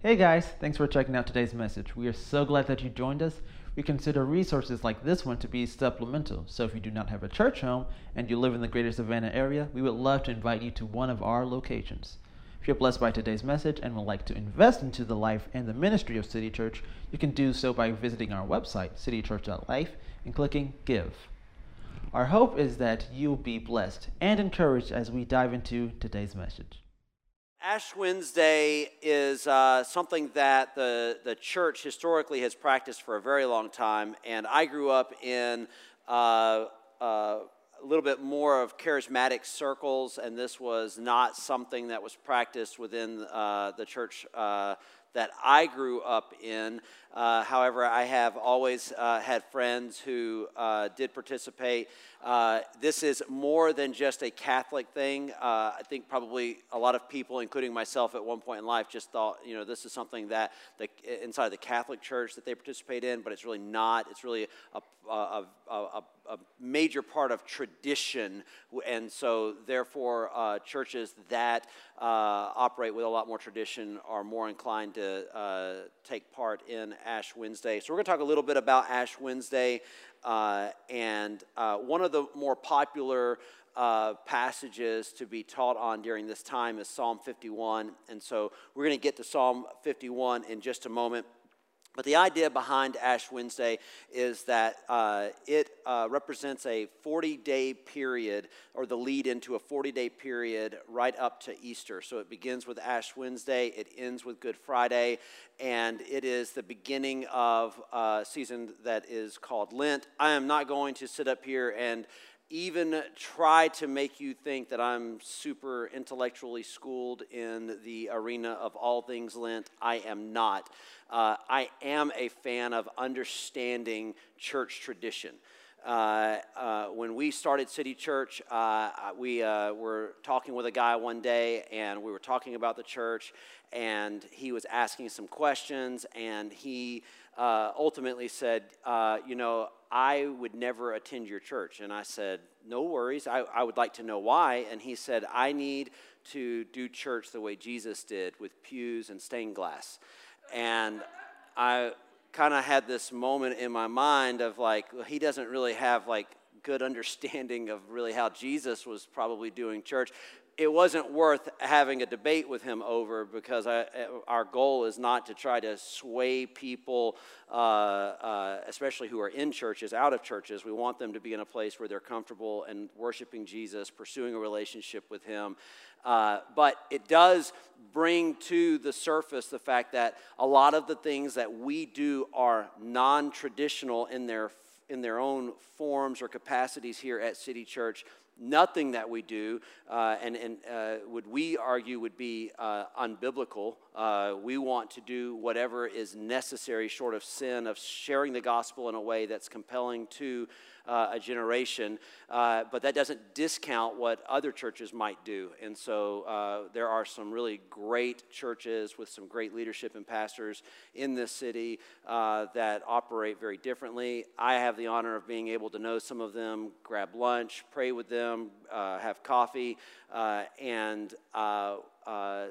Hey guys, thanks for checking out today's message. We are so glad that you joined us. We consider resources like this one to be supplemental. So if you do not have a church home and you live in the greater Savannah area, we would love to invite you to one of our locations. If you're blessed by today's message and would like to invest into the life and the ministry of City Church, you can do so by visiting our website, citychurch.life, and clicking Give. Our hope is that you'll be blessed and encouraged as we dive into today's message. Ash Wednesday is uh, something that the, the church historically has practiced for a very long time, and I grew up in uh, uh, a little bit more of charismatic circles, and this was not something that was practiced within uh, the church uh, that I grew up in. Uh, however, I have always uh, had friends who uh, did participate. Uh, this is more than just a Catholic thing. Uh, I think probably a lot of people, including myself at one point in life, just thought, you know, this is something that the, inside the Catholic Church that they participate in, but it's really not. It's really a, a, a, a major part of tradition, and so therefore, uh, churches that operate with a lot more tradition are more inclined to take part in Ash Wednesday. So, we're going to talk a little bit about Ash Wednesday. Uh, and uh, one of the more popular uh, passages to be taught on during this time is Psalm 51. And so, we're going to get to Psalm 51 in just a moment. But the idea behind Ash Wednesday is that uh, it uh, represents a 40 day period, or the lead into a 40 day period right up to Easter. So it begins with Ash Wednesday, it ends with Good Friday, and it is the beginning of a season that is called Lent. I am not going to sit up here and even try to make you think that I'm super intellectually schooled in the arena of all things Lent. I am not. Uh, I am a fan of understanding church tradition. Uh, uh, when we started City Church, uh, we uh, were talking with a guy one day, and we were talking about the church, and he was asking some questions, and he uh, ultimately said, uh, You know, I would never attend your church. And I said, No worries. I, I would like to know why. And he said, I need to do church the way Jesus did with pews and stained glass. And I kind of had this moment in my mind of like, well, he doesn't really have like good understanding of really how Jesus was probably doing church it wasn't worth having a debate with him over because I, our goal is not to try to sway people, uh, uh, especially who are in churches, out of churches. We want them to be in a place where they're comfortable and worshiping Jesus, pursuing a relationship with him. Uh, but it does bring to the surface the fact that a lot of the things that we do are non traditional in their, in their own forms or capacities here at City Church nothing that we do, uh, and, and uh, would we argue would be uh, unbiblical. Uh, we want to do whatever is necessary, short of sin, of sharing the gospel in a way that's compelling to uh, a generation, uh, but that doesn't discount what other churches might do. And so uh, there are some really great churches with some great leadership and pastors in this city uh, that operate very differently. I have the honor of being able to know some of them, grab lunch, pray with them, uh, have coffee, uh, and uh,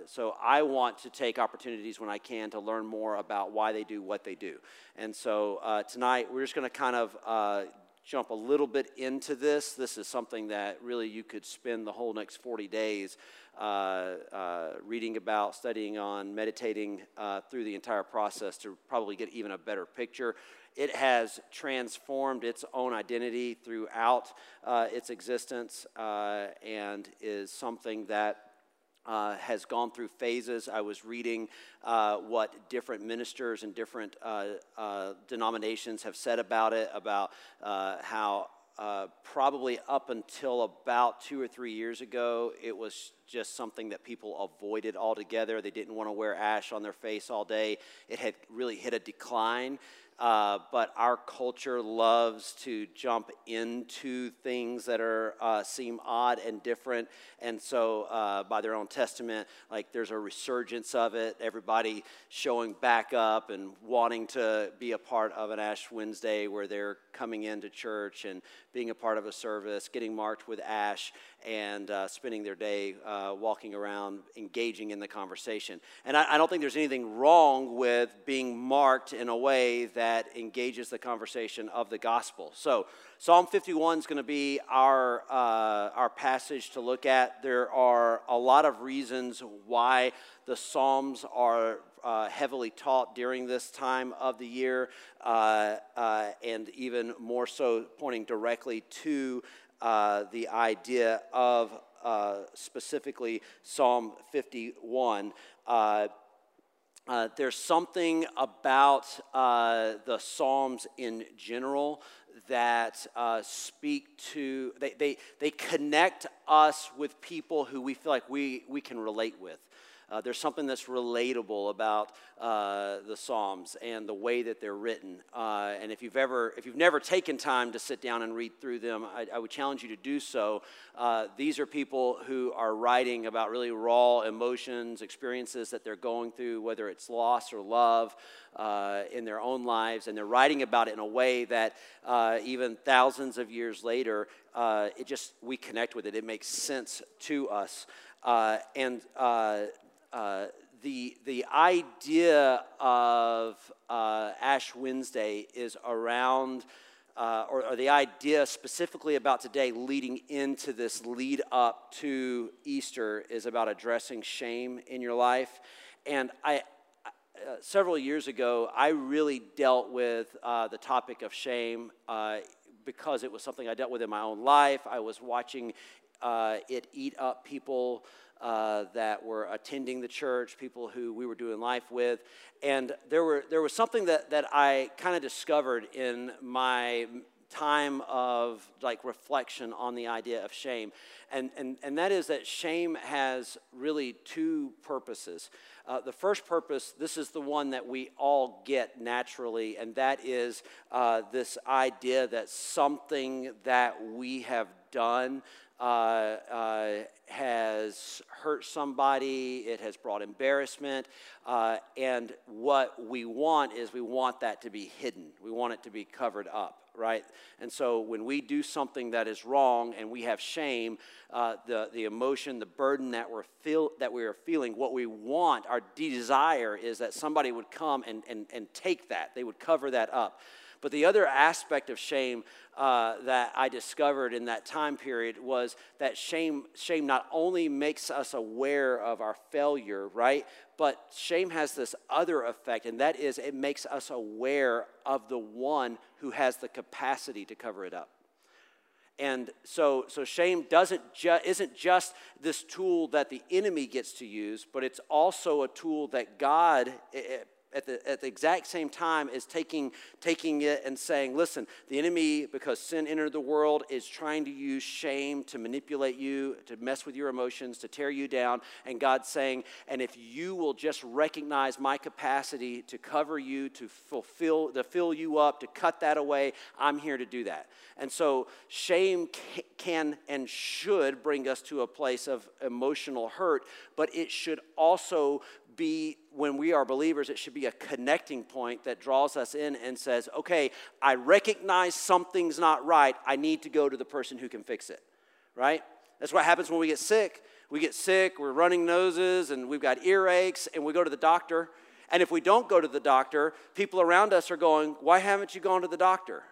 so I want to take opportunities when I can to learn more about why they do what they do. And so uh, tonight we're just going to kind of uh, jump a little bit into this. This is something that really you could spend the whole next 40 days uh, uh, reading about, studying on, meditating uh, through the entire process to probably get even a better picture. It has transformed its own identity throughout uh, its existence uh, and is something that uh, has gone through phases. I was reading uh, what different ministers and different uh, uh denominations have said about it, about uh, how uh, probably up until about two or three years ago, it was just something that people avoided altogether. They didn't want to wear ash on their face all day. It had really hit a decline. Uh, but our culture loves to jump into things that are uh, seem odd and different, and so uh, by their own testament, like there's a resurgence of it. Everybody showing back up and wanting to be a part of an Ash Wednesday where they're coming into church and being a part of a service, getting marked with ash, and uh, spending their day uh, walking around, engaging in the conversation. And I, I, don't think there's anything wrong with being marked in a way that engages the conversation of the gospel. So, Psalm 51 is going to be our, uh, our passage to look at. There are a lot of reasons why the Psalms are uh, heavily taught during this time of the year, uh, uh and even more so pointing directly to uh, the idea of uh, specifically Psalm 51. Uh, uh, there's something about uh, the Psalms in general that uh, speak to, they, they, they connect us with people who we feel like we, we can relate with. Uh, there's something that's relatable about uh, the Psalms and the way that they're written. Uh, and if you've ever, if you've never taken time to sit down and read through them, I, I would challenge you to do so. Uh, these are people who are writing about really raw emotions, experiences that they're going through, whether it's loss or love. Uh, in their own lives, and they're writing about it in a way that uh, even thousands of years later, it just we connect with it. It makes sense to us. And uh, the, the idea of uh, Ash Wednesday is around, uh, or, or, the idea specifically about today leading into this lead up to Easter is about addressing shame in your life. And I, uh, several years ago, I really dealt with uh, the topic of shame because it was something I dealt with in my own life. I was watching it eat up people uh, that were attending the church, people who we were doing life with. And there, were, there was something that, that I kind of discovered in my time of like reflection on the idea of shame and, and, and that is that shame has really two purposes uh, the first purpose this is the one that we all get naturally and that is uh, this idea that something that we have done uh, uh, has hurt somebody, it has brought embarrassment, uh, and what we want is we want that to be hidden. We want it to be covered up, right? And so when we do something that is wrong and we have shame, uh, the, the emotion, the burden that we're, feel, that we are feeling, what we want, our desire is that somebody would come and, and, and take that, they would cover that up. But the other aspect of shame uh, that I discovered in that time period was that shame, shame not only makes us aware of our failure, right? But shame has this other effect, and that is it makes us aware of the one who has the capacity to cover it up. And so, so shame doesn't ju- isn't just this tool that the enemy gets to use, but it's also a tool that God at the, at the exact same time is taking, taking it and saying, listen, the enemy, because sin entered the world, is trying to use shame to manipulate you, to mess with your emotions, to tear you down. And God's saying, and if you will just recognize my capacity to cover you, to fulfill, to fill you up, to cut that away, I'm here to do that. And so shame can and should bring us to a place of emotional hurt, but it should also be, when we are believers, it should be a connecting point that draws us in and says, okay, I recognize something's not right. I need to go to the person who can fix it, right? That's what happens when we get sick. We get sick, we're running noses, and we've got earaches, and we go to the doctor. And if we don't go to the doctor, people around us are going, Why haven't you gone to the doctor?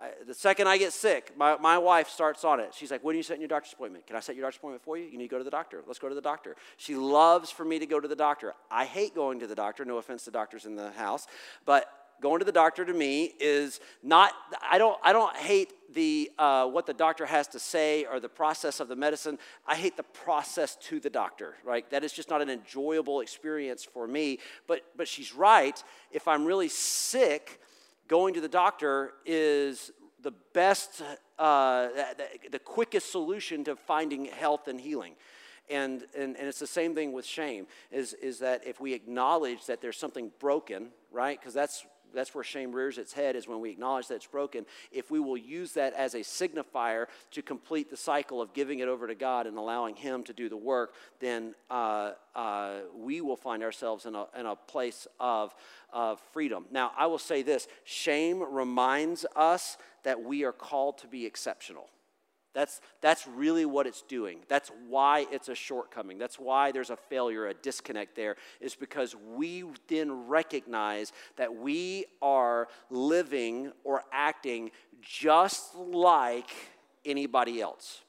I, the second I get sick, my, my wife starts on it. She's like, When are you setting your doctor's appointment? Can I set your doctor's appointment for you? You need to go to the doctor. Let's go to the doctor. She loves for me to go to the doctor. I hate going to the doctor. No offense to doctors in the house. But going to the doctor to me is not, I don't, I don't hate the, uh, what the doctor has to say or the process of the medicine. I hate the process to the doctor, right? That is just not an enjoyable experience for me. But, but she's right. If I'm really sick, going to the doctor is the best, uh, the, the, quickest solution to finding health and healing. And, and, and it's the same thing with shame, is, is that if we acknowledge that there's something broken, right? Because that's that's where shame rears its head is when we acknowledge that it's broken. If we will use that as a signifier to complete the cycle of giving it over to god and allowing him to do the work then uh, uh, we will find ourselves in a, in a place of, of freedom. Now i will say this shame reminds us that we are called to be exceptional That's, that's really what it's doing. That's why it's a shortcoming. That's why there's a failure, a disconnect there, is because we then recognize that we are living or acting just like anybody else.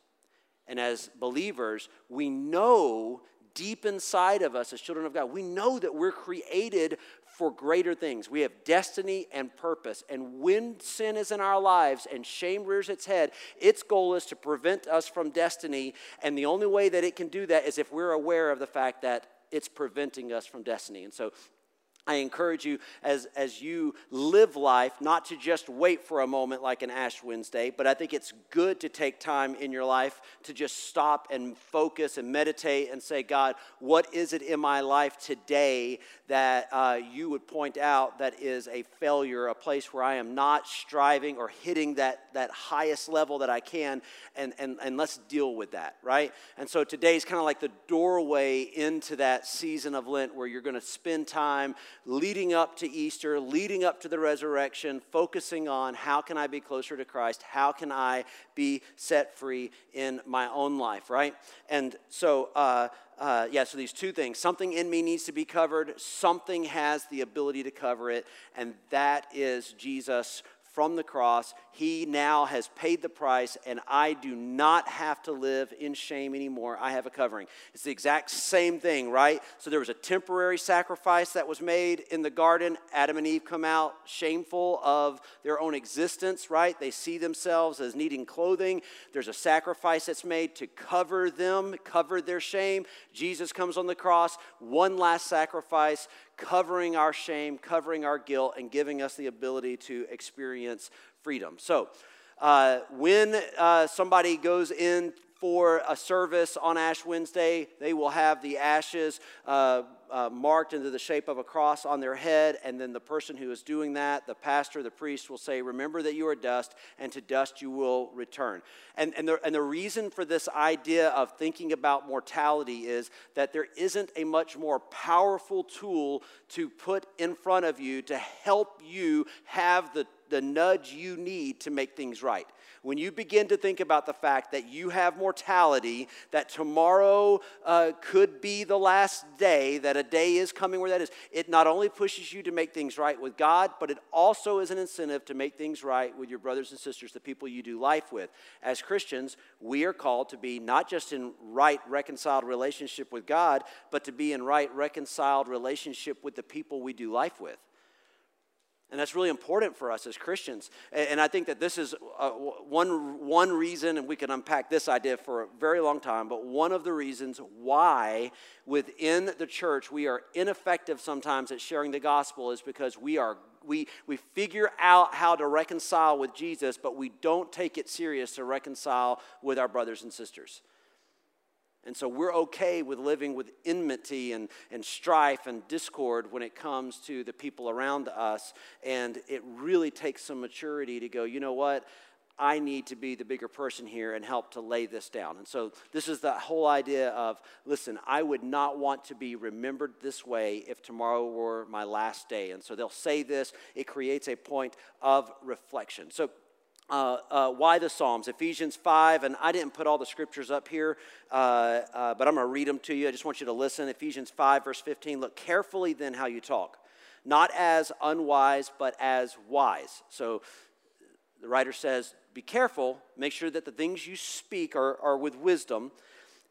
And as believers, we know deep inside of us as children of God, we know that we're created for greater things. We have destiny and purpose. And when sin is in our lives and shame rears its head, its goal is to prevent us from destiny. And the only way that it can do that is if we're aware of the fact that it's preventing us from destiny. And so I encourage you as, as you live life not to just wait for a moment like an Ash Wednesday, but I think it's good to take time in your life to just stop and focus and meditate and say, God, what is it in my life today that uh, you would point out that is a failure, a place where I am not striving or hitting that, that highest level that I can, and, and, and let's deal with that, right? And so today is kind of like the doorway into that season of Lent where you're going to spend time leading up to Easter, leading up to the resurrection, focusing on how can I be closer to Christ? How can I be set free in my own life, right? And so, uh, uh, yeah, so these two things. Something in me needs to be covered, something has the ability to cover it, and that is Jesus from the cross. He now has paid the price, and I do not have to live in shame anymore. I have a covering. It's the exact same thing, right? So there was a temporary sacrifice that was made in the garden. Adam and Eve come out shameful of their own existence, right? They see themselves as needing clothing. There's a sacrifice that's made to cover them, cover their shame. Jesus comes on the cross, one last sacrifice covering our shame, covering our guilt, and giving us the ability to experience freedom. So, uh, when uh, somebody goes in for a service on Ash Wednesday, they will have the ashes uh, uh, marked into the shape of a cross on their head, and then the person who is doing that, the pastor, the priest, will say, Remember that you are dust, and to dust you will return. And, and, the, and the reason for this idea of thinking about mortality is that there isn't a much more powerful tool to put in front of you to help you have the, the nudge you need to make things right when you begin to think about the fact that you have mortality, that tomorrow uh, could be the last day, that a day is coming where that is, it not only pushes you to make things right with God, but it also is an incentive to make things right with your brothers and sisters, the people you do life with. As Christians, we are called to be not just in right, reconciled relationship with God, but to be in right, reconciled relationship with the people we do life with. And that's really important for us as Christians. And I think that this is uh, one, one reason, and we can unpack this idea for a very long time, but one of the reasons why within the church we are ineffective sometimes at sharing the gospel is because we are we, we figure out how to reconcile with Jesus, but we don't take it serious to reconcile with our brothers and sisters. And so we're okay with living with enmity and, and strife and discord when it comes to the people around us. And it really takes some maturity to go, you know what? I need to be the bigger person here and help to lay this down. And so, this is the whole idea of listen, I would not want to be remembered this way if tomorrow were my last day. And so, they'll say this, it creates a point of reflection. So, uh, uh, why the Psalms? Ephesians 5, and I didn't put all the scriptures up here, uh, uh but I'm going to read them to you. I just want you to listen. Ephesians 5, verse 15. Look carefully then how you talk, not as unwise, but as wise. So the writer says, Be careful, make sure that the things you speak are, are with wisdom.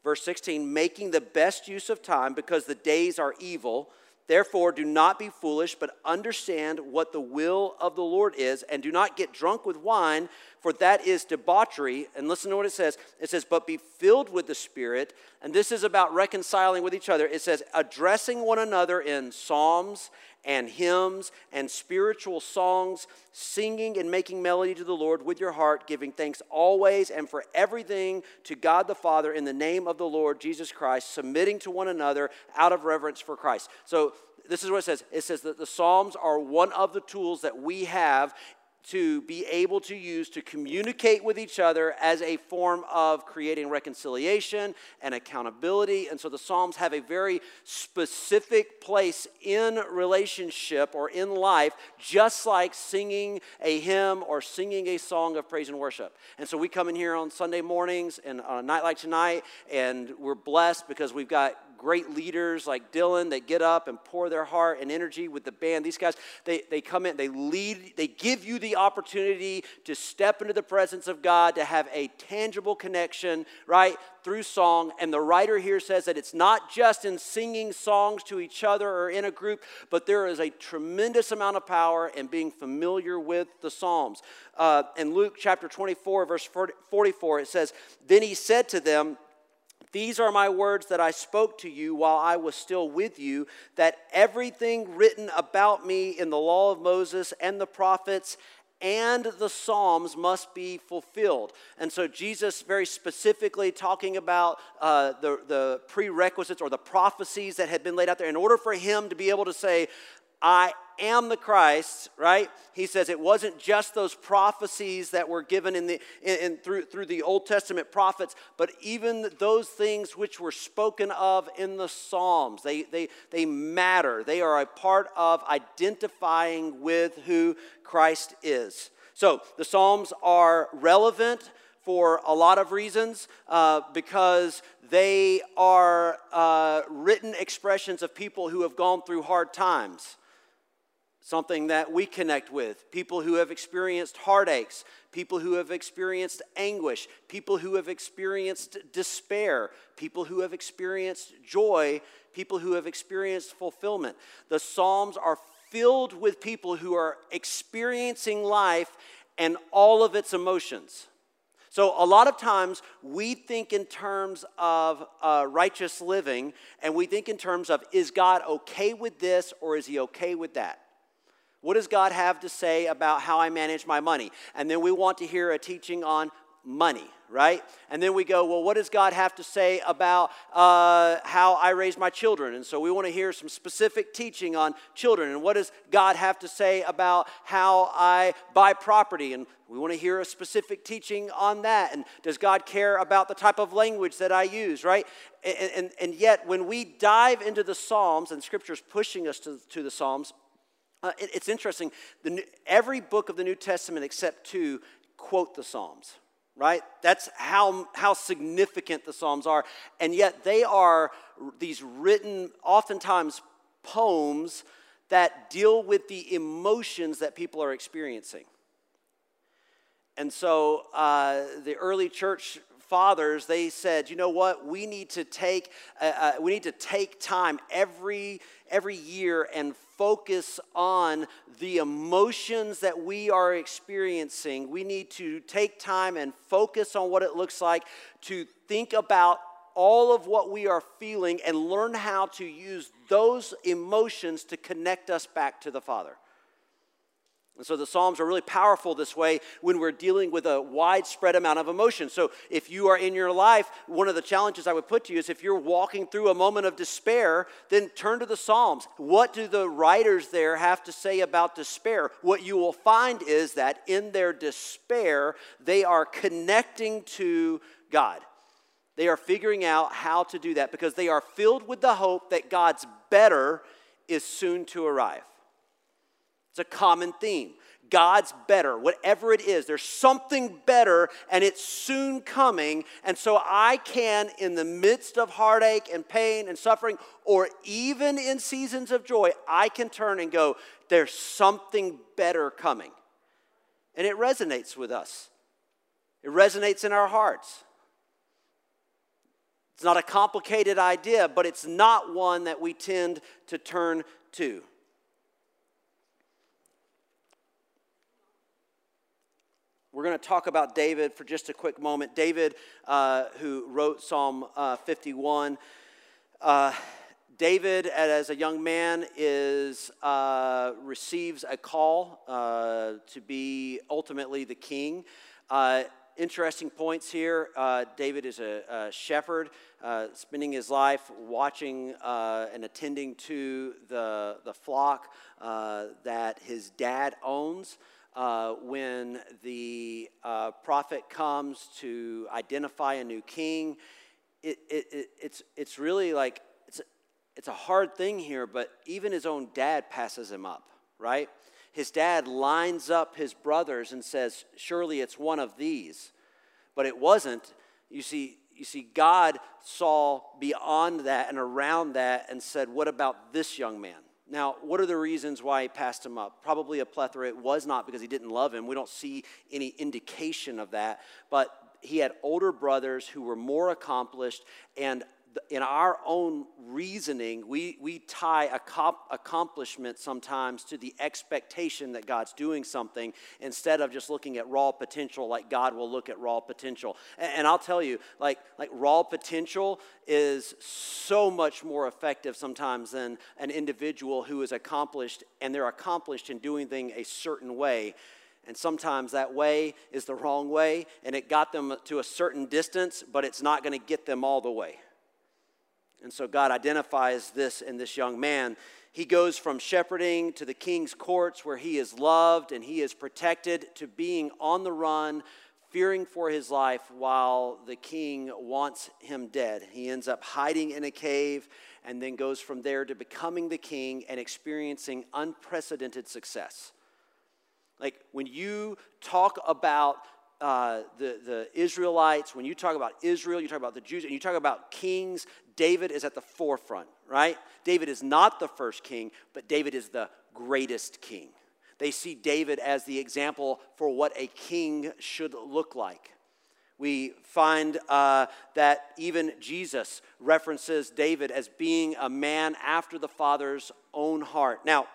Verse 16, making the best use of time because the days are evil. Therefore, do not be foolish, but understand what the will of the Lord is, and do not get drunk with wine, for that is debauchery. And listen to what it says it says, But be filled with the Spirit. And this is about reconciling with each other. It says, addressing one another in psalms and hymns and spiritual songs, singing and making melody to the Lord with your heart, giving thanks always and for everything to God the Father in the name of the Lord Jesus Christ, submitting to one another out of reverence for Christ. So, this is what it says it says that the Psalms are one of the tools that we have to be able to use to communicate with each other as a form of creating reconciliation and accountability. And so the Psalms have a very specific place in relationship or in life, just like singing a hymn or singing a song of praise and worship. And so we come in here on Sunday mornings and on a night like tonight, and we're blessed because we've got great leaders like Dylan that get up and pour their heart and energy with the band. These guys, they, they come in, they lead, they give you the opportunity to step into the presence of God, to have a tangible connection, right, through song. And the writer here says that it's not just in singing songs to each other or in a group, but there is a tremendous amount of power in being familiar with the Psalms. Uh, in Luke chapter 24, verse 44, it says, Then he said to them, these are my words that I spoke to you while I was still with you, that everything written about me in the law of Moses and the prophets and the Psalms must be fulfilled. And so, Jesus very specifically talking about uh, the, the prerequisites or the prophecies that had been laid out there. In order for him to be able to say, I am the Christ, right? He says it wasn't just those prophecies that were given in the in, in, through through the Old Testament prophets, but even those things which were spoken of in the Psalms. They they they matter. They are a part of identifying with who Christ is. So the Psalms are relevant for a lot of reasons uh, because they are uh, written expressions of people who have gone through hard times something that we connect with. People who have experienced heartaches, people who have experienced anguish, people who have experienced despair, people who have experienced joy, people who have experienced fulfillment. The Psalms are filled with people who are experiencing life and all of its emotions. So, a lot of times we think in terms of uh, righteous living, and we think in terms of is God okay with this or is he okay with that? What does God have to say about how I manage my money? And then we want to hear a teaching on money, right? And then we go, well, what does God have to say about uh, how I raise my children? And so we want to hear some specific teaching on children. And what does God have to say about how I buy property? And we want to hear a specific teaching on that. And does God care about the type of language that I use, right? And, and, and yet, when we dive into the Psalms, and Scripture's pushing us to, to the Psalms, uh, it, it's interesting. The, every book of the New Testament except two quote the Psalms, right? That's how, how significant the Psalms are. And yet they are these written, oftentimes poems that deal with the emotions that people are experiencing. And so uh, the early church fathers they said you know what we need to take uh, uh, we need to take time every every year and focus on the emotions that we are experiencing. We need to take time and focus on what it looks like to think about all of what we are feeling and learn how to use those emotions to connect us back to the Father. And so the Psalms are really powerful this way when we're dealing with a widespread amount of emotion. So if you are in your life, one of the challenges I would put to you is if you're walking through a moment of despair, then turn to the Psalms. What do the writers there have to say about despair? What you will find is that in their despair, they are connecting to God. They are figuring out how to do that because they are filled with the hope that God's better is soon to arrive. It's a common theme. God's better, whatever it is. There's something better, and it's soon coming. And so I can, in the midst of heartache and pain and suffering, or even in seasons of joy, I can turn and go, There's something better coming. And it resonates with us, it resonates in our hearts. It's not a complicated idea, but it's not one that we tend to turn to. We're going to talk about David for just a quick moment. David, uh, who wrote Psalm uh, 51. Uh, David, as a young man, is uh, receives a call uh, to be ultimately the king. Uh, interesting points here. David is a, a shepherd, spending his life watching and attending to the, the flock that his dad owns. Uh, when the uh, prophet comes to identify a new king. It, it, it, it's, it's really like, it's, it's a hard thing here, but even his own dad passes him up, right? His dad lines up his brothers and says, Surely it's one of these. But it wasn't. You see, you see, God saw beyond that and around that and said, What about this young man? Now, what are the reasons why he passed him up? Probably a plethora. It was not because he didn't love him. We don't see any indication of that. But he had older brothers who were more accomplished and in our own reasoning, we, we tie accomplishment sometimes to the expectation that God's doing something instead of just looking at raw potential like God will look at raw potential. And, and I'll tell you, like, like raw potential is so much more effective sometimes than an individual who is accomplished and they're accomplished in doing things a certain way. And sometimes that way is the wrong way, and it got them to a certain distance, but it's not going to get them all the way. And so God identifies this in this young man. He goes from shepherding to the king's courts where he is loved and he is protected to being on the run, fearing for his life while the king wants him dead. He ends up hiding in a cave and then goes from there to becoming the king and experiencing unprecedented success. Like when you talk about uh, the, the Israelites, when you talk about Israel, you talk about the Jews, and you talk about kings, David is at the forefront, right? David is not the first king, but David is the greatest king. They see David as the example for what a king should look like. We find uh, that even Jesus references David as being a man after the Father's own heart. Now,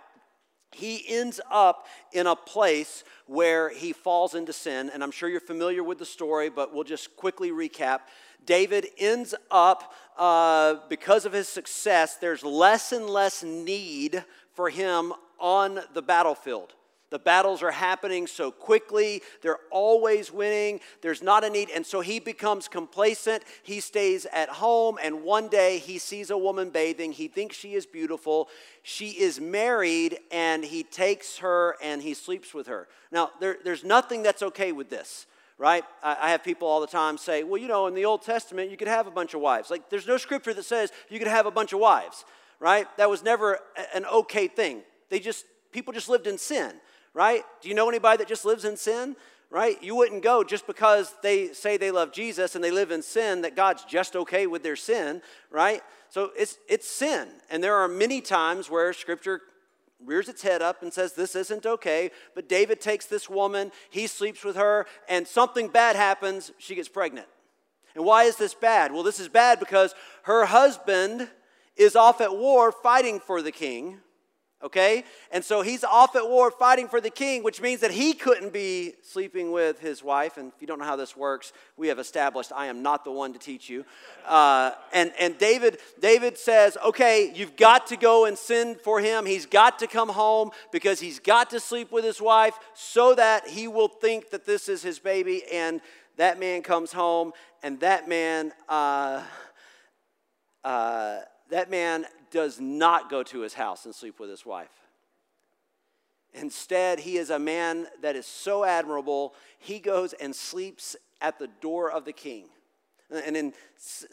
he ends up in a place where he falls into sin. And I'm sure you're familiar with the story, but we'll just quickly recap. David ends up, uh, because of his success, there's less and less need for him on the battlefield. The battles are happening so quickly. They're always winning. There's not a need. And so he becomes complacent. He stays at home. And one day he sees a woman bathing. He thinks she is beautiful. She is married, and he takes her and he sleeps with her. Now, there, there's nothing that's okay with this right? I have people all the time say, well, you know, in the Old Testament, you could have a bunch of wives. Like, there's no scripture that says you could have a bunch of wives, right? That was never an okay thing. They just, people just lived in sin right? Do you know anybody that just lives in sin? Right? You wouldn't go just because they say they love Jesus and they live in sin that God's just okay with their sin, right? So it's it's sin. And there are many times where scripture rears its head up and says this isn't okay, but David takes this woman, he sleeps with her and something bad happens, she gets pregnant. And why is this bad? Well, this is bad because her husband is off at war fighting for the king okay? And so he's off at war fighting for the king, which means that he couldn't be sleeping with his wife. And if you don't know how this works, we have established I am not the one to teach you. Uh, and and David, David says, okay, you've got to go and send for him. He's got to come home because he's got to sleep with his wife so that he will think that this is his baby. And that man comes home, and that man, uh, uh, that man does not go to his house and sleep with his wife. Instead, he is a man that is so admirable, he goes and sleeps at the door of the king. And in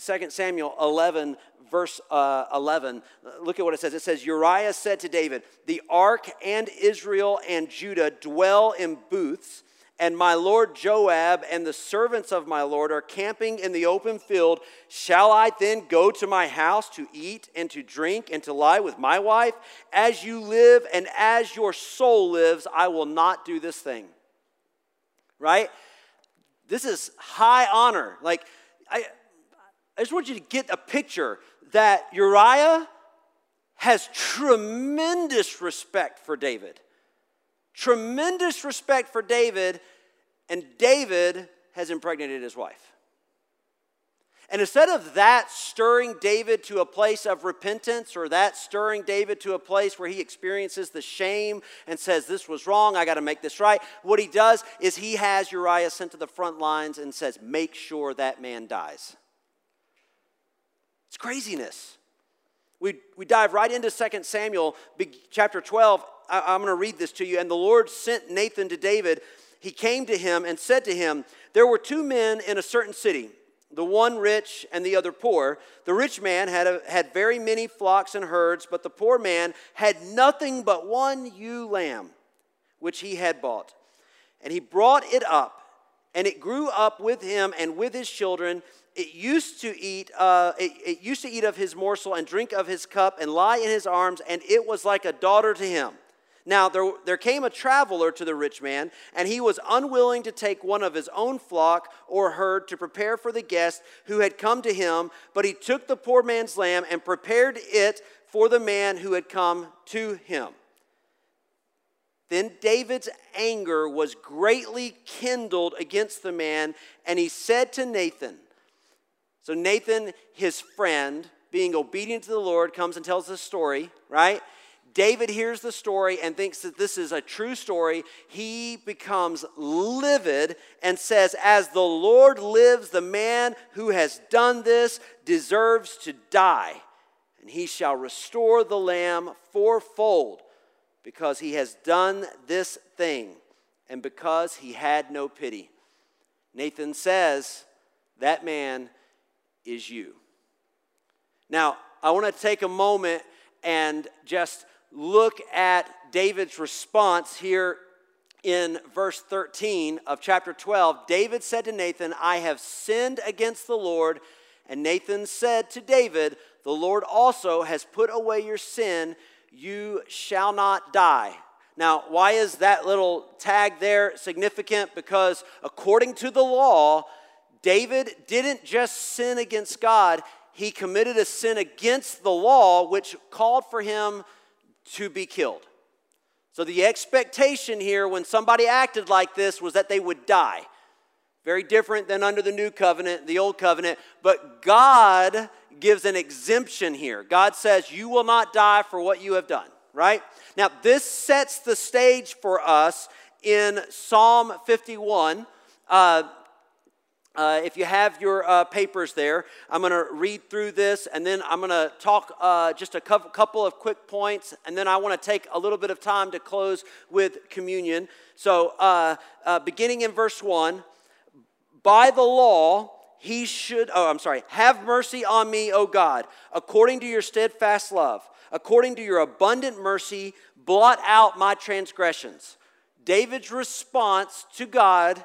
2 Samuel 11, verse uh, 11, look at what it says. It says, Uriah said to David, The ark and Israel and Judah dwell in booths and my lord Joab and the servants of my lord are camping in the open field, shall I then go to my house to eat and to drink and to lie with my wife? As you live and as your soul lives, I will not do this thing. Right? This is high honor. Like, I, I just want you to get a picture that Uriah has tremendous respect for David tremendous respect for David, and David has impregnated his wife. And instead of that stirring David to a place of repentance or that stirring David to a place where he experiences the shame and says, This was wrong, I got to make this right, what he does is he has Uriah sent to the front lines and says, Make sure that man dies. It's craziness. We, we dive right into 2 Samuel chapter 12, I, I'm going to read this to you. And the Lord sent Nathan to David. He came to him and said to him, There were two men in a certain city, the one rich and the other poor. The rich man had, a, had very many flocks and herds, but the poor man had nothing but one ewe lamb, which he had bought. And he brought it up, and it grew up with him and with his children it used to eat uh, it, it used to eat of his morsel and drink of his cup and lie in his arms and it was like a daughter to him now there, there came a traveler to the rich man and he was unwilling to take one of his own flock or herd to prepare for the guest who had come to him but he took the poor man's lamb and prepared it for the man who had come to him then David's anger was greatly kindled against the man, and he said to Nathan, so Nathan, his friend, being obedient to the Lord, comes and tells this story, right? David hears the story and thinks that this is a true story. He becomes livid and says, As the Lord lives, the man who has done this deserves to die, and he shall restore the lamb fourfold because he has done this thing and because he had no pity. Nathan says, That man is you. Now, I want to take a moment and just look at David's response here in verse 13 of chapter 12. David said to Nathan, I have sinned against the Lord. And Nathan said to David, The Lord also has put away your sin. You shall not die. Now, why is that little tag there significant? Because according to the law, David didn't just sin against God, he committed a sin against the law, which called for him to be killed. So the expectation here when somebody acted like this was that they would die. Very different than under the new covenant, the old covenant. But God gives an exemption here. God says, You will not die for what you have done, right? Now, this sets the stage for us in Psalm 51. Uh, uh, if you have your uh, papers there, I'm going to read through this and then I'm going to talk uh, just a couple of quick points, and then I want to take a little bit of time to close with communion. So, uh, uh, beginning in verse 1 By the law, he should, oh, I'm sorry, have mercy on me, O God, according to your steadfast love, according to your abundant mercy, blot out my transgressions. David's response to God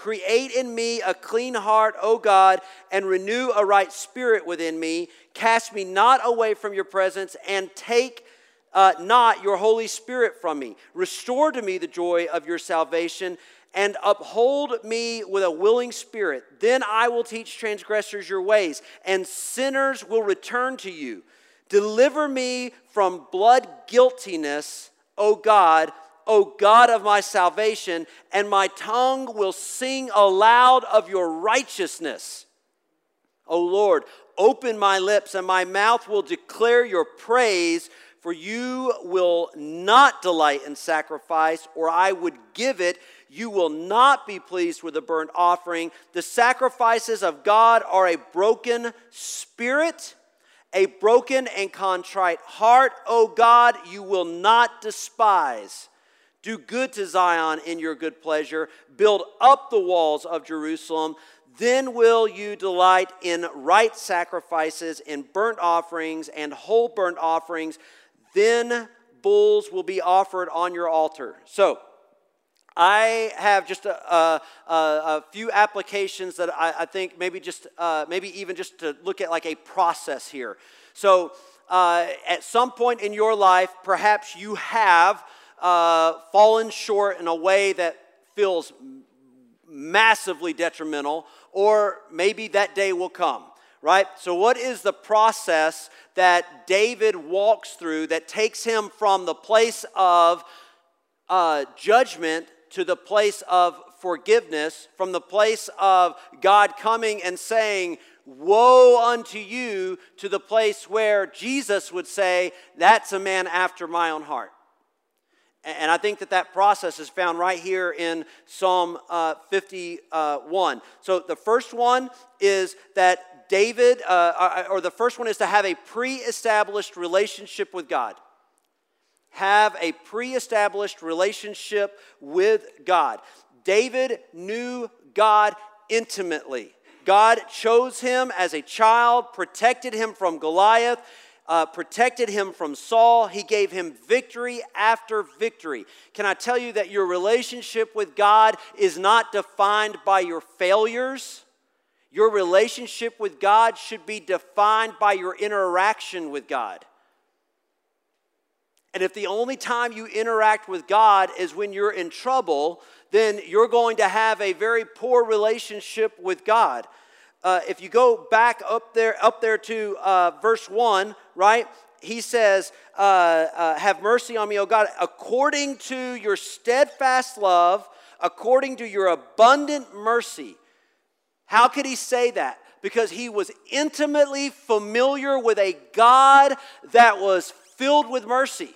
Create in me a clean heart, O God, and renew a right spirit within me. Cast me not away from your presence, and take uh, not your Holy Spirit from me. Restore to me the joy of your salvation, and uphold me with a willing spirit. Then I will teach transgressors your ways, and sinners will return to you. Deliver me from blood guiltiness, O God O God of my salvation, and my tongue will sing aloud of your righteousness. O Lord, open my lips, and my mouth will declare your praise, for you will not delight in sacrifice, or I would give it. You will not be pleased with a burnt offering. The sacrifices of God are a broken spirit a broken and contrite heart, O God, you will not despise. Do good to Zion in your good pleasure. Build up the walls of Jerusalem. Then will you delight in right sacrifices, in burnt offerings and whole burnt offerings. Then bulls will be offered on your altar. So, I have just a, a, a few applications that I, I think maybe just uh, maybe even just to look at like a process here. So uh, at some point in your life, perhaps you have uh, fallen short in a way that feels massively detrimental, or maybe that day will come right? So, what is the process that David walks through that takes him from the place of uh, judgment to the place of forgiveness, from the place of God coming and saying, Woe unto you, to the place where Jesus would say, That's a man after my own heart. And I think that that process is found right here in Psalm uh, 51. So the first one is that David, uh, or the first one is to have a pre established relationship with God have a pre established relationship with God. David knew God intimately. God chose him as a child, protected him from Goliath, uh, protected him from Saul. He gave him victory after victory. Can I tell you that your relationship with God is not defined by your failures? Your relationship with God should be defined by your interaction with God. And if the only time you interact with God is when you're in trouble, then you're going to have a very poor relationship with God. Uh, if you go back up there, up there to uh, verse one, right? He says, uh, uh "Have mercy on me, O God, according to your steadfast love, according to your abundant mercy." How could he say that? Because he was intimately familiar with a God that was filled with mercy.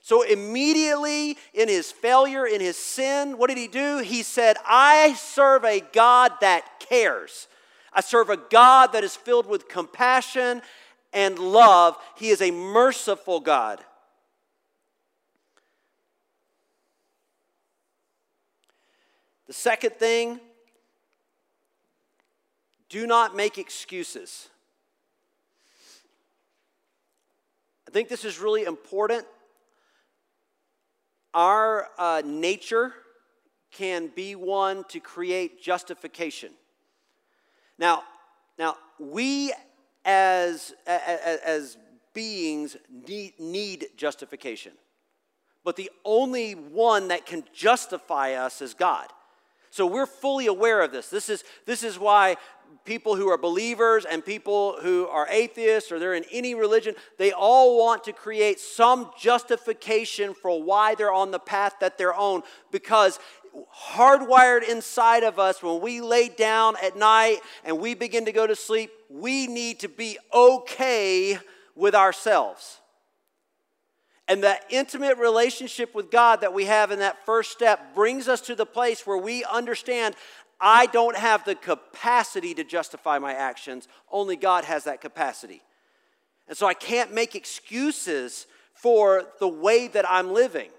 So, immediately in his failure, in his sin, what did he do? He said, I serve a God that cares. I serve a God that is filled with compassion and love. He is a merciful God. The second thing, do not make excuses. I think this is really important our uh, nature can be one to create justification. Now, now we as, as, as beings need, need justification. But the only one that can justify us is God. So we're fully aware of this. This is, this is why people who are believers and people who are atheists or they're in any religion, they all want to create some justification for why they're on the path that they're on because hardwired inside of us when we lay down at night and we begin to go to sleep, we need to be okay with ourselves. And that intimate relationship with God that we have in that first step brings us to the place where we understand I don't have the capacity to justify my actions, only God has that capacity. And so I can't make excuses for the way that I'm living.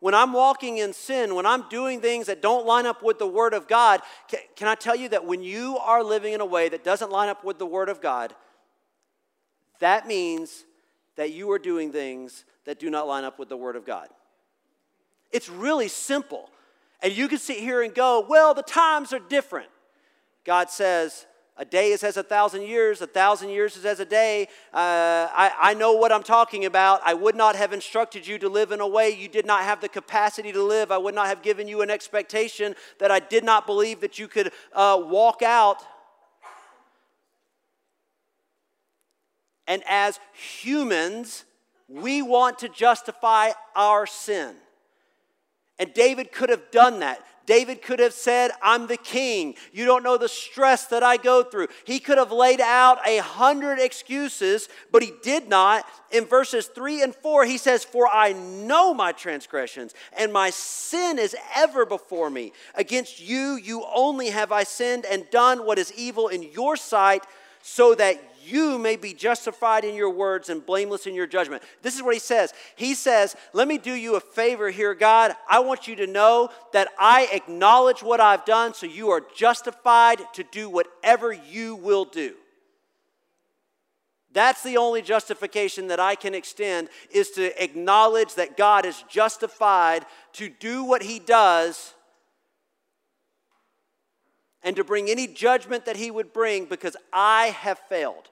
When I'm walking in sin, when I'm doing things that don't line up with the Word of God, can, can, I tell you that when you are living in a way that doesn't line up with the Word of God, that means that you are doing things that do not line up with the Word of God. It's really simple. And you can sit here and go, well, the times are different. God says, a day is as a thousand years, a thousand years is as a day. Uh, I, I know what I'm talking about. I would not have instructed you to live in a way you did not have the capacity to live. I would not have given you an expectation that I did not believe that you could uh, walk out. And as humans, we want to justify our sin. And David could have done that. David could have said, I'm the king. You don't know the stress that I go through. He could have laid out a hundred excuses, but he did not. In verses three and four, he says, For I know my transgressions, and my sin is ever before me. Against you, you only have I sinned and done what is evil in your sight, so that you may be justified in your words and blameless in your judgment. This is what he says. He says, Let me do you a favor here, God. I want you to know that I acknowledge what I've done, so you are justified to do whatever you will do. That's the only justification that I can extend is to acknowledge that God is justified to do what he does and to bring any judgment that he would bring because I have failed.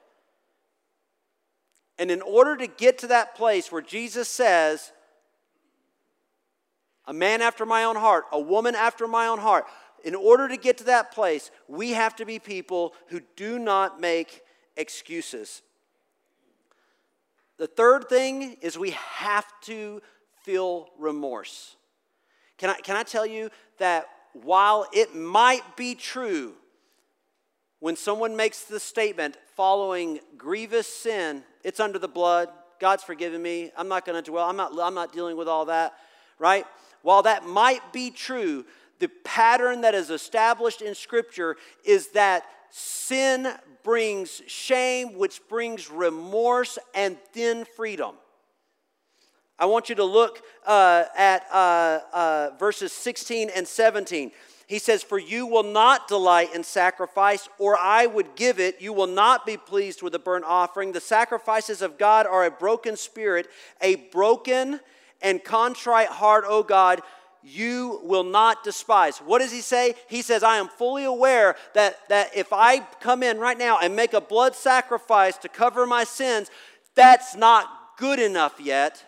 And in order to get to that place where Jesus says, a man after my own heart, a woman after my own heart, in order to get to that place, we have to be people who do not make excuses. The third thing is we have to feel remorse. Can I, can I tell you that while it might be true when someone makes the statement following grievous sin, it's under the blood, God's forgiven me, I'm not going to dwell, I'm not, I'm not dealing with all that, right? While that might be true, the pattern that is established in Scripture is that sin brings shame, which brings remorse, and then freedom. I want you to look uh, at uh, uh, verses 16 and 17. He says, For you will not delight in sacrifice, or I would give it. You will not be pleased with a burnt offering. The sacrifices of God are a broken spirit, a broken and contrite heart, O God, you will not despise. What does he say? He says, I am fully aware that, that if I come in right now and make a blood sacrifice to cover my sins, that's not good enough yet.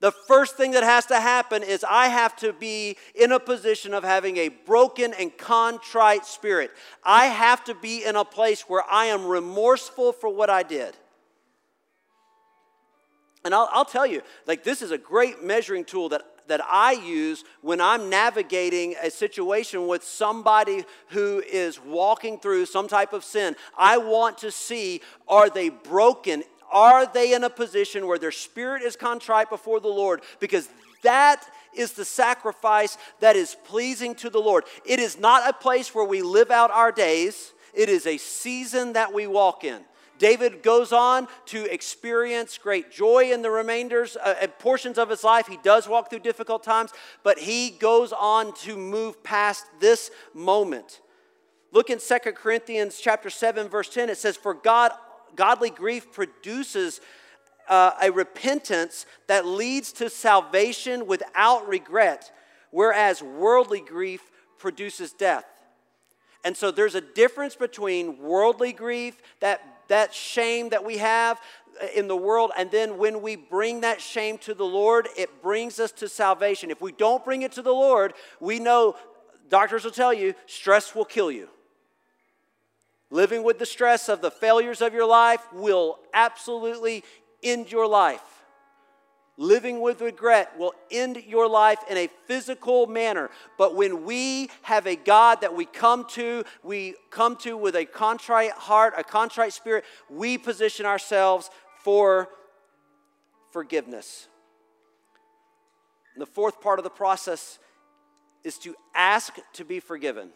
The first thing that has to happen is I have to be in a position of having a broken and contrite spirit. I have to be in a place where I am remorseful for what I did. And I'll, I'll tell you, like, this is a great measuring tool that that I use when I'm navigating a situation with somebody who is walking through some type of sin. I want to see are they broken are they in a position where their spirit is contrite before the Lord? Because that is the sacrifice that is pleasing to the Lord. It is not a place where we live out our days, it is a season that we walk in. David goes on to experience great joy in the remainders, uh, portions of his life. He does walk through difficult times, but he goes on to move past this moment. Look in Second Corinthians chapter 7 verse 10 it says for God godly grief produces uh, a repentance that leads to salvation without regret, whereas worldly grief produces death. And so there's a difference between worldly grief, that, that shame that we have uh, in the world, and then when we bring that shame to the Lord, it brings us to salvation. If we don't bring it to the Lord, we know doctors will tell you stress will kill you. Living with the stress of the failures of your life will absolutely end your life. Living with regret will end your life in a physical manner. But when we have a God that we come to, we come to with a contrite heart, a contrite spirit, we position ourselves for forgiveness. And the fourth part of the process is to ask to be forgiven.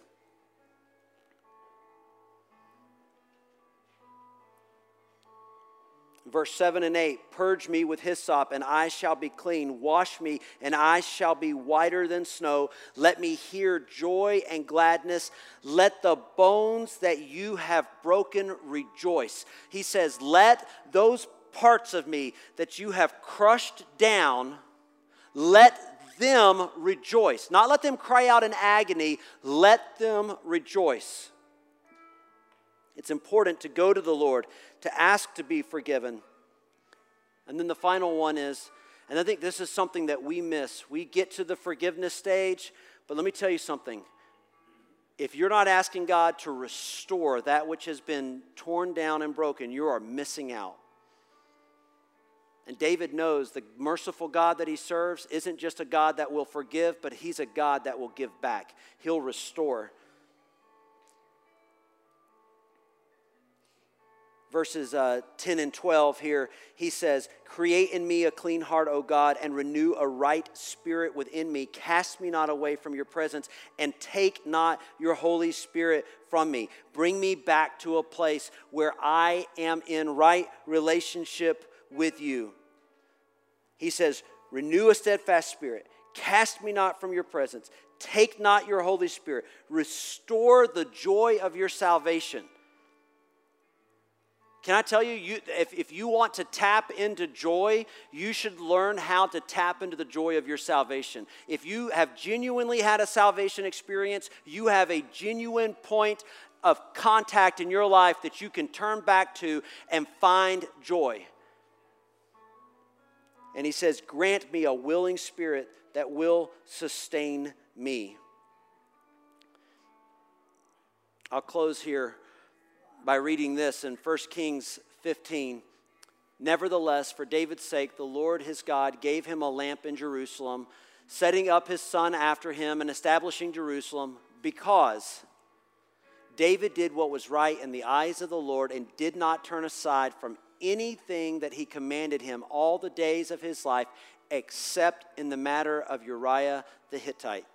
Verse 7 and 8 Purge me with hyssop, and I shall be clean. Wash me, and I shall be whiter than snow. Let me hear joy and gladness. Let the bones that you have broken rejoice. He says, Let those parts of me that you have crushed down, let them rejoice. Not let them cry out in agony, let them rejoice. It's important to go to the Lord, to ask to be forgiven. And then the final one is, and I think this is something that we miss. We get to the forgiveness stage, but let me tell you something. If you're not asking God to restore that which has been torn down and broken, you are missing out. And David knows the merciful God that he serves isn't just a God that will forgive, but he's a God that will give back. He'll restore. Verses uh, 10 and 12 here, he says, Create in me a clean heart, O God, and renew a right spirit within me. Cast me not away from your presence, and take not your Holy Spirit from me. Bring me back to a place where I am in right relationship with you. He says, Renew a steadfast spirit. Cast me not from your presence. Take not your Holy Spirit. Restore the joy of your salvation Can I tell you, you if, if you want to tap into joy, you should learn how to tap into the joy of your salvation. If you have genuinely had a salvation experience, you have a genuine point of contact in your life that you can turn back to and find joy. And he says, Grant me a willing spirit that will sustain me. I'll close here by reading this in 1 Kings 15. Nevertheless, for David's sake, the Lord his God gave him a lamp in Jerusalem, setting up his son after him and establishing Jerusalem, because David did what was right in the eyes of the Lord and did not turn aside from anything that he commanded him all the days of his life, except in the matter of Uriah the Hittite.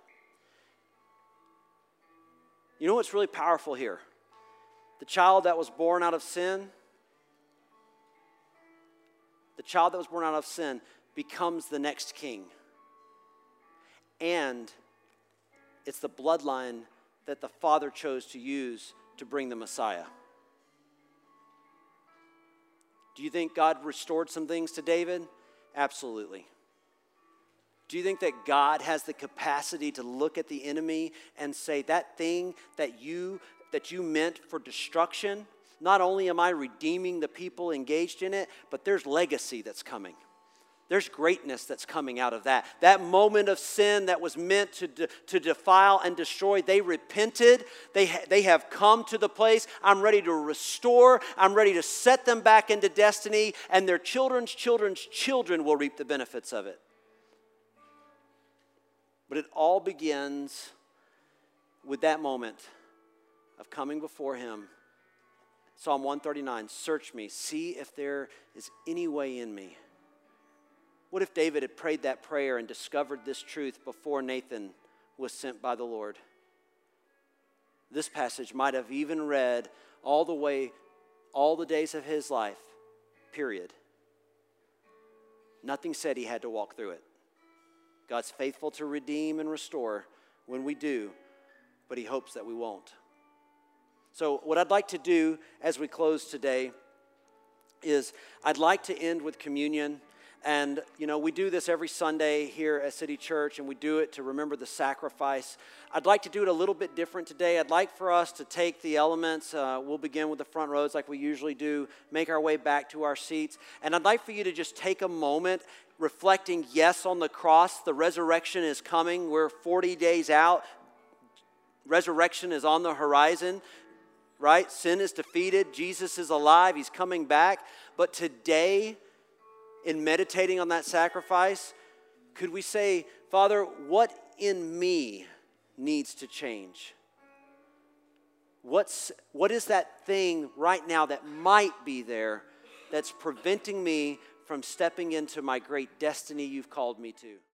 You know what's really powerful here? The child that was born out of sin, the child that was born out of sin becomes the next king. And it's the bloodline that the Father chose to use to bring the Messiah. Do you think God restored some things to David? Absolutely. Do you think that God has the capacity to look at the enemy and say, that thing that you that you meant for destruction, not only am I redeeming the people engaged in it, but there's legacy that's coming. There's greatness that's coming out of that. That moment of sin that was meant to, de- to defile and destroy, they repented. They, ha- they have come to the place. I'm ready to restore. I'm ready to set them back into destiny, and their children's children's children will reap the benefits of it. But it all begins with that moment of coming before Him. Psalm 139 Search me, see if there is any way in me. What if David had prayed that prayer and discovered this truth before Nathan was sent by the Lord? This passage might have even read all the way, all the days of his life, period. Nothing said he had to walk through it. God's faithful to redeem and restore when we do, but he hopes that we won't. So, what I'd like to do as we close today is I'd like to end with communion. And, you know, we do this every Sunday here at City Church, and we do it to remember the sacrifice. I'd like to do it a little bit different today. I'd like for us to take the elements. Uh, we'll begin with the front rows like we usually do, make our way back to our seats. And I'd like for you to just take a moment reflecting, yes, on the cross, the resurrection is coming. We're 40 days out, resurrection is on the horizon right? Sin is defeated, Jesus is alive, he's coming back. But today, in meditating on that sacrifice, could we say, Father, what in me needs to change? What's, what is that thing right now that might be there that's preventing me from stepping into my great destiny you've called me to?